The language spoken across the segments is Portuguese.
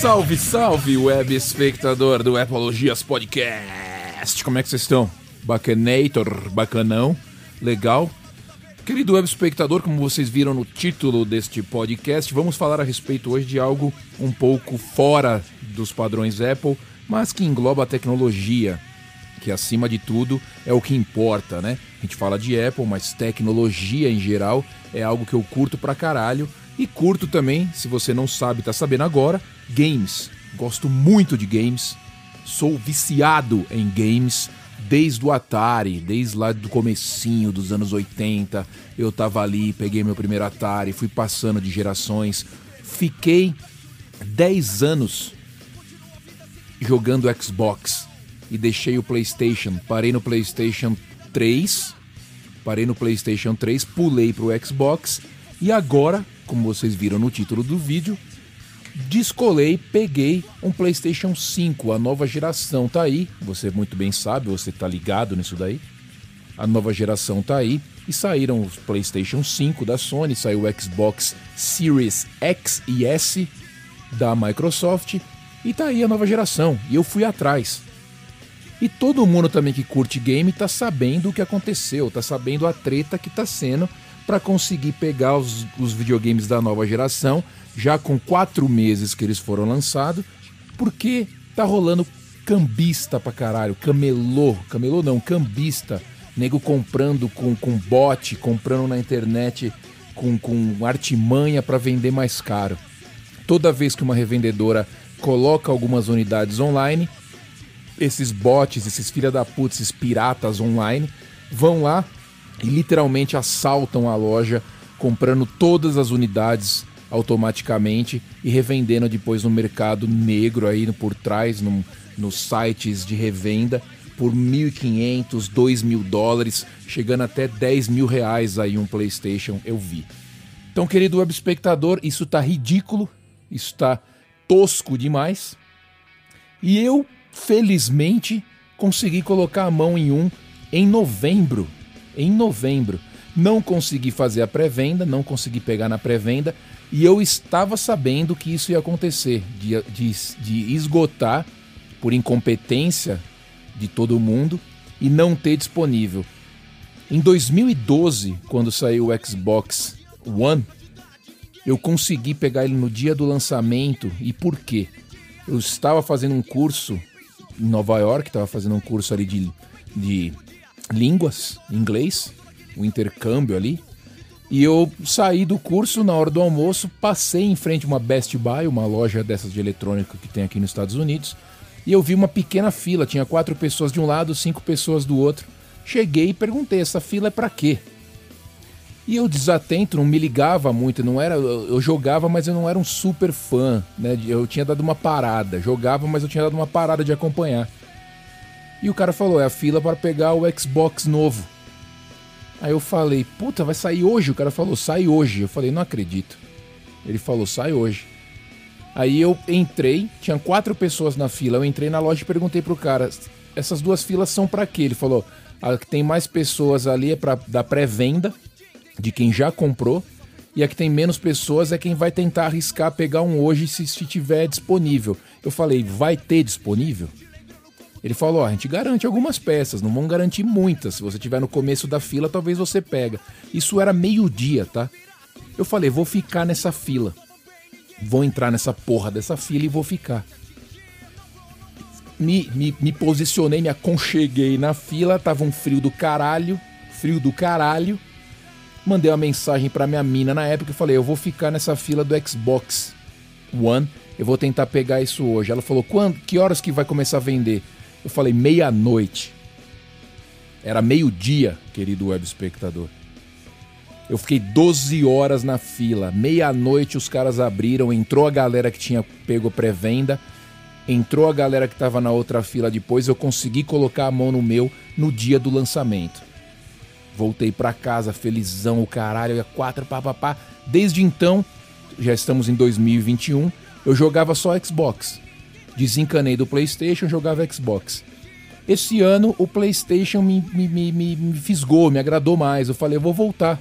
Salve, salve, web espectador do Apologias Podcast. Como é que vocês estão? Bacanator, bacanão, legal. Querido web espectador, como vocês viram no título deste podcast, vamos falar a respeito hoje de algo um pouco fora dos padrões Apple, mas que engloba a tecnologia, que acima de tudo é o que importa, né? A gente fala de Apple, mas tecnologia em geral é algo que eu curto pra caralho. E curto também, se você não sabe, tá sabendo agora, games. Gosto muito de games. Sou viciado em games desde o Atari, desde lá do comecinho dos anos 80. Eu tava ali, peguei meu primeiro Atari, fui passando de gerações. Fiquei 10 anos jogando Xbox e deixei o PlayStation. Parei no PlayStation 3, parei no PlayStation 3, pulei pro Xbox e agora, como vocês viram no título do vídeo, descolei, peguei um PlayStation 5, a nova geração tá aí. Você muito bem sabe, você tá ligado nisso daí. A nova geração tá aí e saíram os PlayStation 5 da Sony, saiu o Xbox Series X e S da Microsoft e tá aí a nova geração. E eu fui atrás. E todo mundo também que curte game tá sabendo o que aconteceu, tá sabendo a treta que tá sendo para conseguir pegar os, os videogames da nova geração, já com quatro meses que eles foram lançados, porque tá rolando cambista pra caralho, camelô, camelô não, cambista, nego comprando com, com bot, comprando na internet com, com artimanha para vender mais caro. Toda vez que uma revendedora coloca algumas unidades online, esses bots, esses filha da puta, esses piratas online, vão lá e literalmente assaltam a loja, comprando todas as unidades automaticamente e revendendo depois no mercado negro aí por trás, num, nos sites de revenda, por 1.500, 2 mil dólares, chegando até 10 mil reais aí um PlayStation, eu vi. Então, querido web espectador, isso tá ridículo, isso tá tosco demais. E eu, felizmente, consegui colocar a mão em um em novembro. Em novembro. Não consegui fazer a pré-venda, não consegui pegar na pré-venda. E eu estava sabendo que isso ia acontecer, de, de, de esgotar por incompetência de todo mundo e não ter disponível. Em 2012, quando saiu o Xbox One, eu consegui pegar ele no dia do lançamento. E por quê? Eu estava fazendo um curso em Nova York, estava fazendo um curso ali de, de línguas, inglês, o intercâmbio ali. E eu saí do curso na hora do almoço, passei em frente a uma Best Buy, uma loja dessas de eletrônico que tem aqui nos Estados Unidos, e eu vi uma pequena fila, tinha quatro pessoas de um lado, cinco pessoas do outro. Cheguei e perguntei: essa fila é para quê? E eu desatento, não me ligava muito, não era, eu jogava, mas eu não era um super fã, né? Eu tinha dado uma parada, jogava, mas eu tinha dado uma parada de acompanhar. E o cara falou: "É a fila para pegar o Xbox novo". Aí eu falei: "Puta, vai sair hoje". O cara falou: "Sai hoje". Eu falei: "Não acredito". Ele falou: "Sai hoje". Aí eu entrei, tinha quatro pessoas na fila. Eu entrei na loja e perguntei pro cara: "Essas duas filas são para quê?". Ele falou: "A que tem mais pessoas ali é para da pré-venda" de quem já comprou e a que tem menos pessoas é quem vai tentar arriscar pegar um hoje se estiver disponível. Eu falei, vai ter disponível? Ele falou, ó, a gente garante algumas peças, não vão garantir muitas. Se você estiver no começo da fila, talvez você pega. Isso era meio-dia, tá? Eu falei, vou ficar nessa fila. Vou entrar nessa porra dessa fila e vou ficar. Me, me, me posicionei, me aconcheguei na fila, tava um frio do caralho, frio do caralho mandei uma mensagem para minha mina na época e falei: Eu vou ficar nessa fila do Xbox One, eu vou tentar pegar isso hoje. Ela falou: Quando, Que horas que vai começar a vender? Eu falei: Meia-noite. Era meio-dia, querido web espectador. Eu fiquei 12 horas na fila. Meia-noite os caras abriram, entrou a galera que tinha pego pré-venda, entrou a galera que estava na outra fila depois. Eu consegui colocar a mão no meu no dia do lançamento. Voltei para casa felizão, o caralho, ia quatro, papapá. Desde então, já estamos em 2021, eu jogava só Xbox. Desencanei do PlayStation, jogava Xbox. Esse ano o PlayStation me, me, me, me, fisgou, me agradou mais. Eu falei, eu vou voltar.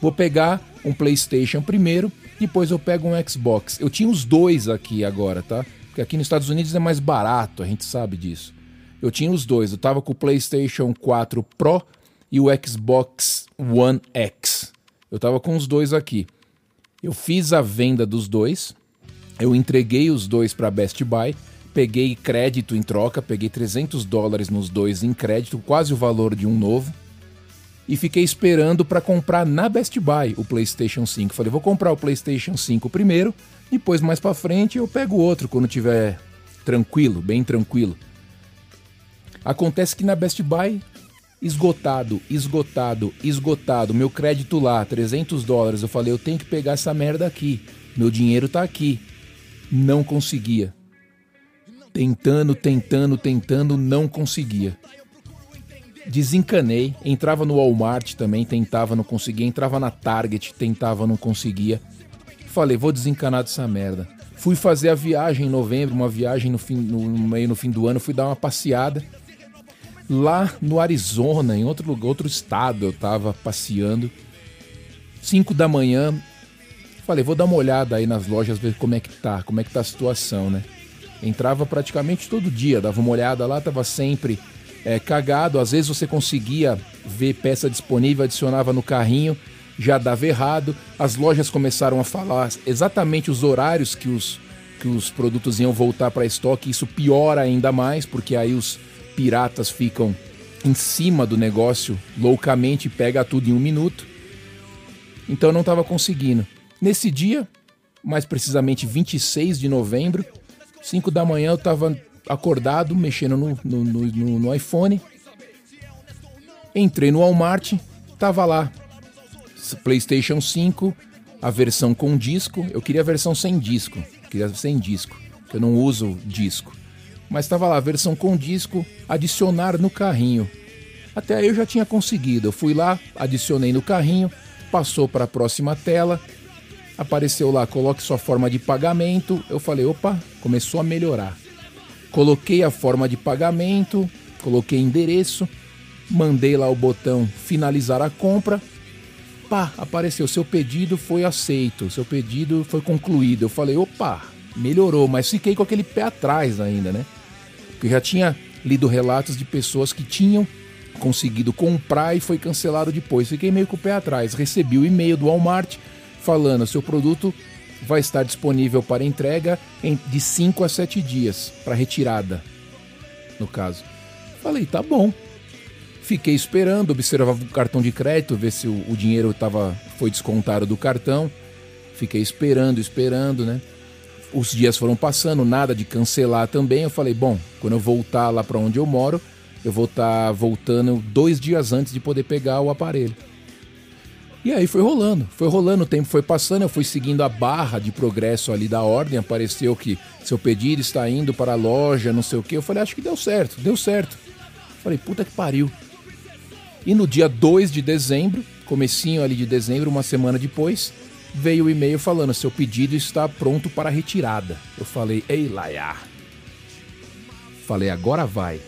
Vou pegar um PlayStation primeiro, depois eu pego um Xbox. Eu tinha os dois aqui agora, tá? Porque aqui nos Estados Unidos é mais barato, a gente sabe disso. Eu tinha os dois. Eu tava com o PlayStation 4 Pro e o Xbox One X. Eu tava com os dois aqui. Eu fiz a venda dos dois. Eu entreguei os dois para Best Buy. Peguei crédito em troca, peguei 300 dólares nos dois em crédito, quase o valor de um novo. E fiquei esperando para comprar na Best Buy o PlayStation 5. Falei, vou comprar o PlayStation 5 primeiro, depois mais para frente eu pego outro quando tiver tranquilo, bem tranquilo. Acontece que na Best Buy esgotado, esgotado, esgotado. Meu crédito lá, 300 dólares. Eu falei, eu tenho que pegar essa merda aqui. Meu dinheiro tá aqui. Não conseguia. Tentando, tentando, tentando, não conseguia. Desencanei, entrava no Walmart também, tentava, não conseguia, entrava na Target, tentava, não conseguia. Falei, vou desencanar dessa merda. Fui fazer a viagem em novembro, uma viagem no, fim, no, meio no fim do ano, fui dar uma passeada lá no Arizona, em outro lugar, outro estado, eu tava passeando. 5 da manhã, falei, vou dar uma olhada aí nas lojas, ver como é que tá, como é que tá a situação, né? Entrava praticamente todo dia, dava uma olhada lá, tava sempre é, cagado. Às vezes você conseguia ver peça disponível, adicionava no carrinho, já dava errado. As lojas começaram a falar exatamente os horários que os, que os produtos iam voltar para estoque. Isso piora ainda mais, porque aí os piratas ficam em cima do negócio loucamente, pega tudo em um minuto. Então eu não estava conseguindo. Nesse dia, mais precisamente 26 de novembro, 5 da manhã eu estava acordado, mexendo no, no, no, no, iPhone. Entrei no Walmart, tava lá. PlayStation 5, a versão com disco. Eu queria a versão sem disco. Queria sem disco, eu não uso disco mas estava lá, versão com disco, adicionar no carrinho. Até aí eu já tinha conseguido. Eu fui lá, adicionei no carrinho, passou para a próxima tela, apareceu lá, coloque sua forma de pagamento. Eu falei, opa, começou a melhorar. Coloquei a forma de pagamento, coloquei endereço, mandei lá o botão finalizar a compra. Pá, apareceu, seu pedido foi aceito, seu pedido foi concluído. Eu falei, opa, melhorou, mas fiquei com aquele pé atrás ainda, né? Porque já tinha lido relatos de pessoas que tinham conseguido comprar e foi cancelado depois. Fiquei meio com o pé atrás. Recebi o e-mail do Walmart falando: seu produto vai estar disponível para entrega em, de 5 a 7 dias, para retirada, no caso. Falei, tá bom. Fiquei esperando, observava o cartão de crédito, ver se o, o dinheiro tava, foi descontado do cartão. Fiquei esperando, esperando, né? os dias foram passando, nada de cancelar também. Eu falei, bom, quando eu voltar lá para onde eu moro, eu vou estar tá voltando dois dias antes de poder pegar o aparelho. E aí foi rolando, foi rolando, o tempo foi passando, eu fui seguindo a barra de progresso ali da ordem, apareceu que seu pedido está indo para a loja, não sei o que. Eu falei, acho que deu certo, deu certo. falei, puta que pariu. E no dia 2 de dezembro, comecinho ali de dezembro, uma semana depois, veio o e-mail falando: seu pedido está pronto para retirada. Eu falei: ei, Laia. Falei: agora vai.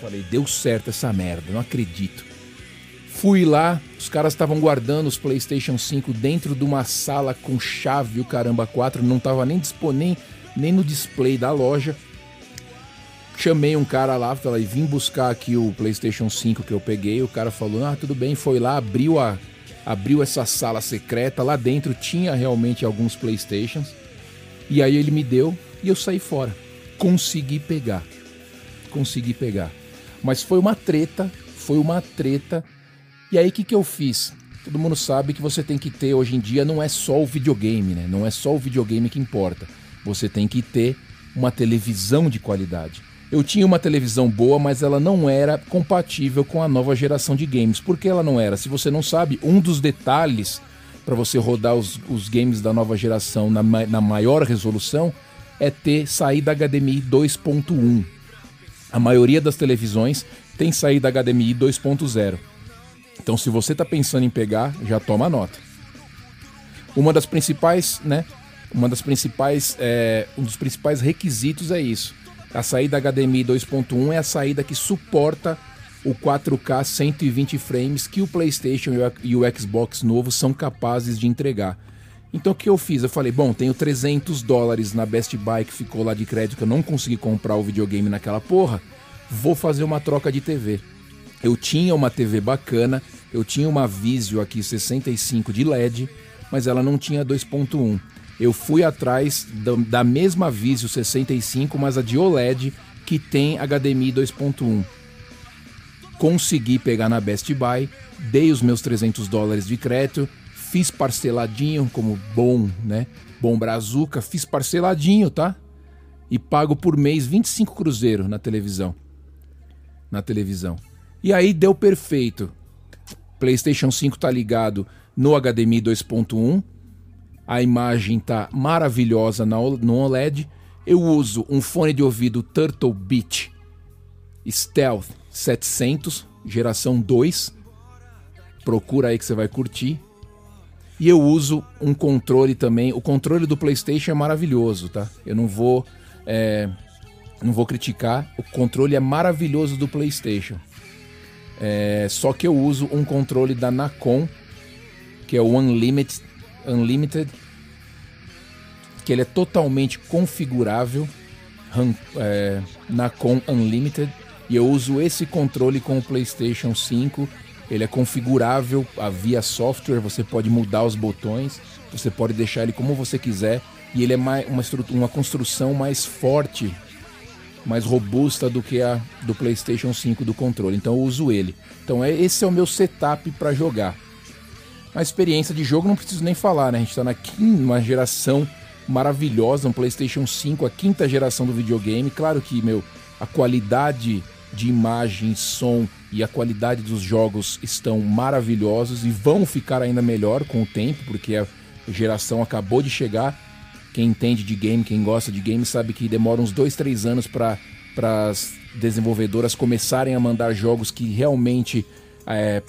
Falei: deu certo essa merda, não acredito. Fui lá, os caras estavam guardando os PlayStation 5 dentro de uma sala com chave, o caramba 4, não estava nem disponível nem no display da loja. Chamei um cara lá, falei, vim buscar aqui o PlayStation 5 que eu peguei. O cara falou: Ah, tudo bem, foi lá, abriu a abriu essa sala secreta. Lá dentro tinha realmente alguns PlayStations. E aí ele me deu e eu saí fora. Consegui pegar. Consegui pegar. Mas foi uma treta, foi uma treta. E aí o que, que eu fiz? Todo mundo sabe que você tem que ter hoje em dia não é só o videogame, né? Não é só o videogame que importa. Você tem que ter uma televisão de qualidade. Eu tinha uma televisão boa, mas ela não era compatível com a nova geração de games. Por que ela não era? Se você não sabe, um dos detalhes para você rodar os, os, games da nova geração na, na maior resolução é ter saída HDMI 2.1. A maioria das televisões tem saída HDMI 2.0. Então, se você está pensando em pegar, já toma nota. Uma das principais, né? Uma das principais, é, um dos principais requisitos é isso. A saída HDMI 2.1 é a saída que suporta o 4K 120 frames que o PlayStation e o Xbox novo são capazes de entregar. Então o que eu fiz? Eu falei, bom, tenho 300 dólares na Best Buy que ficou lá de crédito, que eu não consegui comprar o videogame naquela porra. Vou fazer uma troca de TV. Eu tinha uma TV bacana, eu tinha uma Vizio aqui 65 de LED, mas ela não tinha 2.1. Eu fui atrás da, mesma Vizio 65, mas a de OLED que tem HDMI 2.1. Consegui pegar na Best Buy, dei os meus 300 dólares de crédito, fiz parceladinho, como bom, né? Bom brazuca, fiz parceladinho, tá? E pago por mês 25 cruzeiro na televisão. Na televisão. E aí deu perfeito. PlayStation 5 tá ligado no HDMI 2.1. A imagem tá maravilhosa no OLED. Eu uso um fone de ouvido Turtle Beach Stealth 700, geração 2. Procura aí que você vai curtir. E eu uso um controle também. O controle do PlayStation é maravilhoso, tá? Eu não vou, é, não vou criticar. O controle é maravilhoso do PlayStation. É, só que eu uso um controle da Nacon, que é o Unlimited, Unlimited que ele é totalmente configurável. É, Nacon Unlimited e eu uso esse controle com o PlayStation 5. Ele é configurável via software, você pode mudar os botões, você pode deixar ele como você quiser. E ele é uma, uma construção mais forte, mais robusta do que a do PlayStation 5 do controle. Então eu uso ele. Então é, esse é o meu setup para jogar. A experiência de jogo não preciso nem falar, né? A gente está na quinta geração maravilhosa, um PlayStation 5, a quinta geração do videogame. Claro que, meu, a qualidade de imagem, som e a qualidade dos jogos estão maravilhosos e vão ficar ainda melhor com o tempo, porque a geração acabou de chegar. Quem entende de game, quem gosta de game, sabe que demora uns 2, 3 anos para as desenvolvedoras começarem a mandar jogos que realmente é,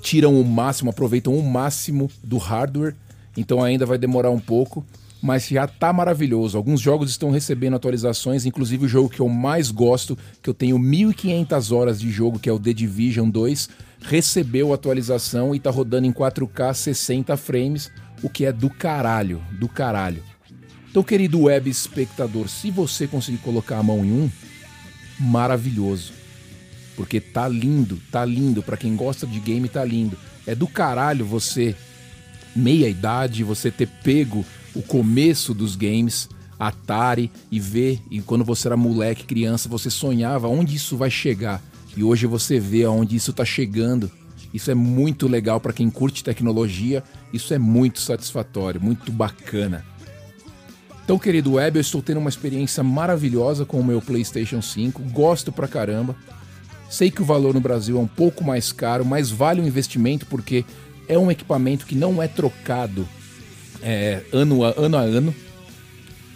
tiram o máximo, aproveitam o máximo do hardware. Então ainda vai demorar um pouco mas já tá maravilhoso. Alguns jogos estão recebendo atualizações, inclusive o jogo que eu mais gosto, que eu tenho 1500 horas de jogo, que é o The Division 2, recebeu atualização e tá rodando em 4K 60 frames, o que é do caralho, do caralho. Então, querido web espectador, se você conseguir colocar a mão em um, maravilhoso. Porque tá lindo, tá lindo. Para quem gosta de game, tá lindo. É do caralho você, meia idade, você ter pego o começo dos games, Atari, e ver, e quando você era moleque, criança, você sonhava onde isso vai chegar. E hoje você vê aonde isso está chegando. Isso é muito legal para quem curte tecnologia, isso é muito satisfatório, muito bacana. Então, querido web, eu estou tendo uma experiência maravilhosa com o meu PlayStation 5, gosto pra caramba. Sei que o valor no Brasil é um pouco mais caro, mas vale o investimento porque é um equipamento que não é trocado é, ano, a, ano a ano.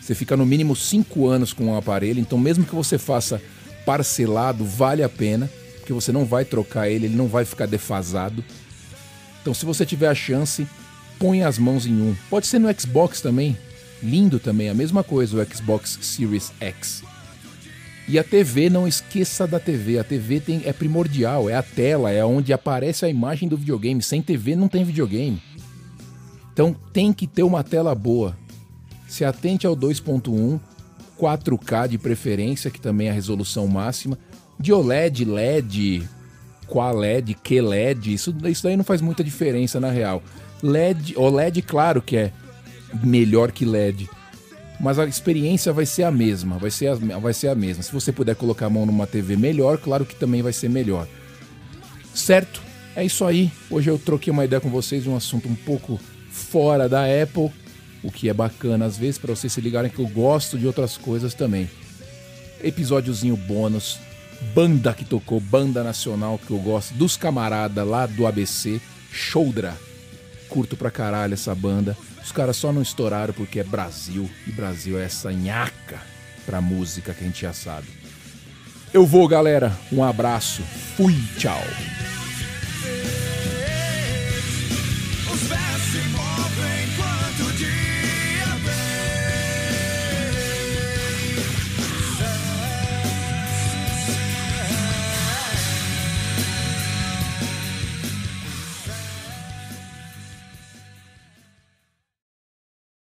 Você fica no mínimo 5 anos com o aparelho, então mesmo que você faça parcelado, vale a pena, porque você não vai trocar ele, ele não vai ficar defasado. Então se você tiver a chance, põe as mãos em um. Pode ser no Xbox também, lindo também, a mesma coisa o Xbox Series X. E a TV, não esqueça da TV. A TV tem, é primordial, é a tela, é onde aparece a imagem do videogame. Sem TV não tem videogame. Então tem que ter uma tela boa. Se atente ao 2.1, 4K de preferência, que também é a resolução máxima. De OLED, LED, QLED, QLED, isso, isso daí não faz muita diferença na real. LED, OLED, claro que é melhor que LED, mas a experiência vai ser a mesma, vai ser a, vai ser a mesma. Se você puder colocar a mão numa TV melhor, claro que também vai ser melhor. Certo? É isso aí. Hoje eu troquei uma ideia com vocês, um assunto um pouco fora da Apple, o que é bacana às vezes para vocês se ligarem que eu gosto de outras coisas também. Episódiozinho bônus, banda que tocou, banda nacional que eu gosto, dos camaradas lá do ABC, Shoudra. Curto pra caralho essa banda. Os caras só não estouraram porque é Brasil, e Brasil é essa nhaca pra música que a gente já sabe. Eu vou, galera. Um abraço. Fui, tchau.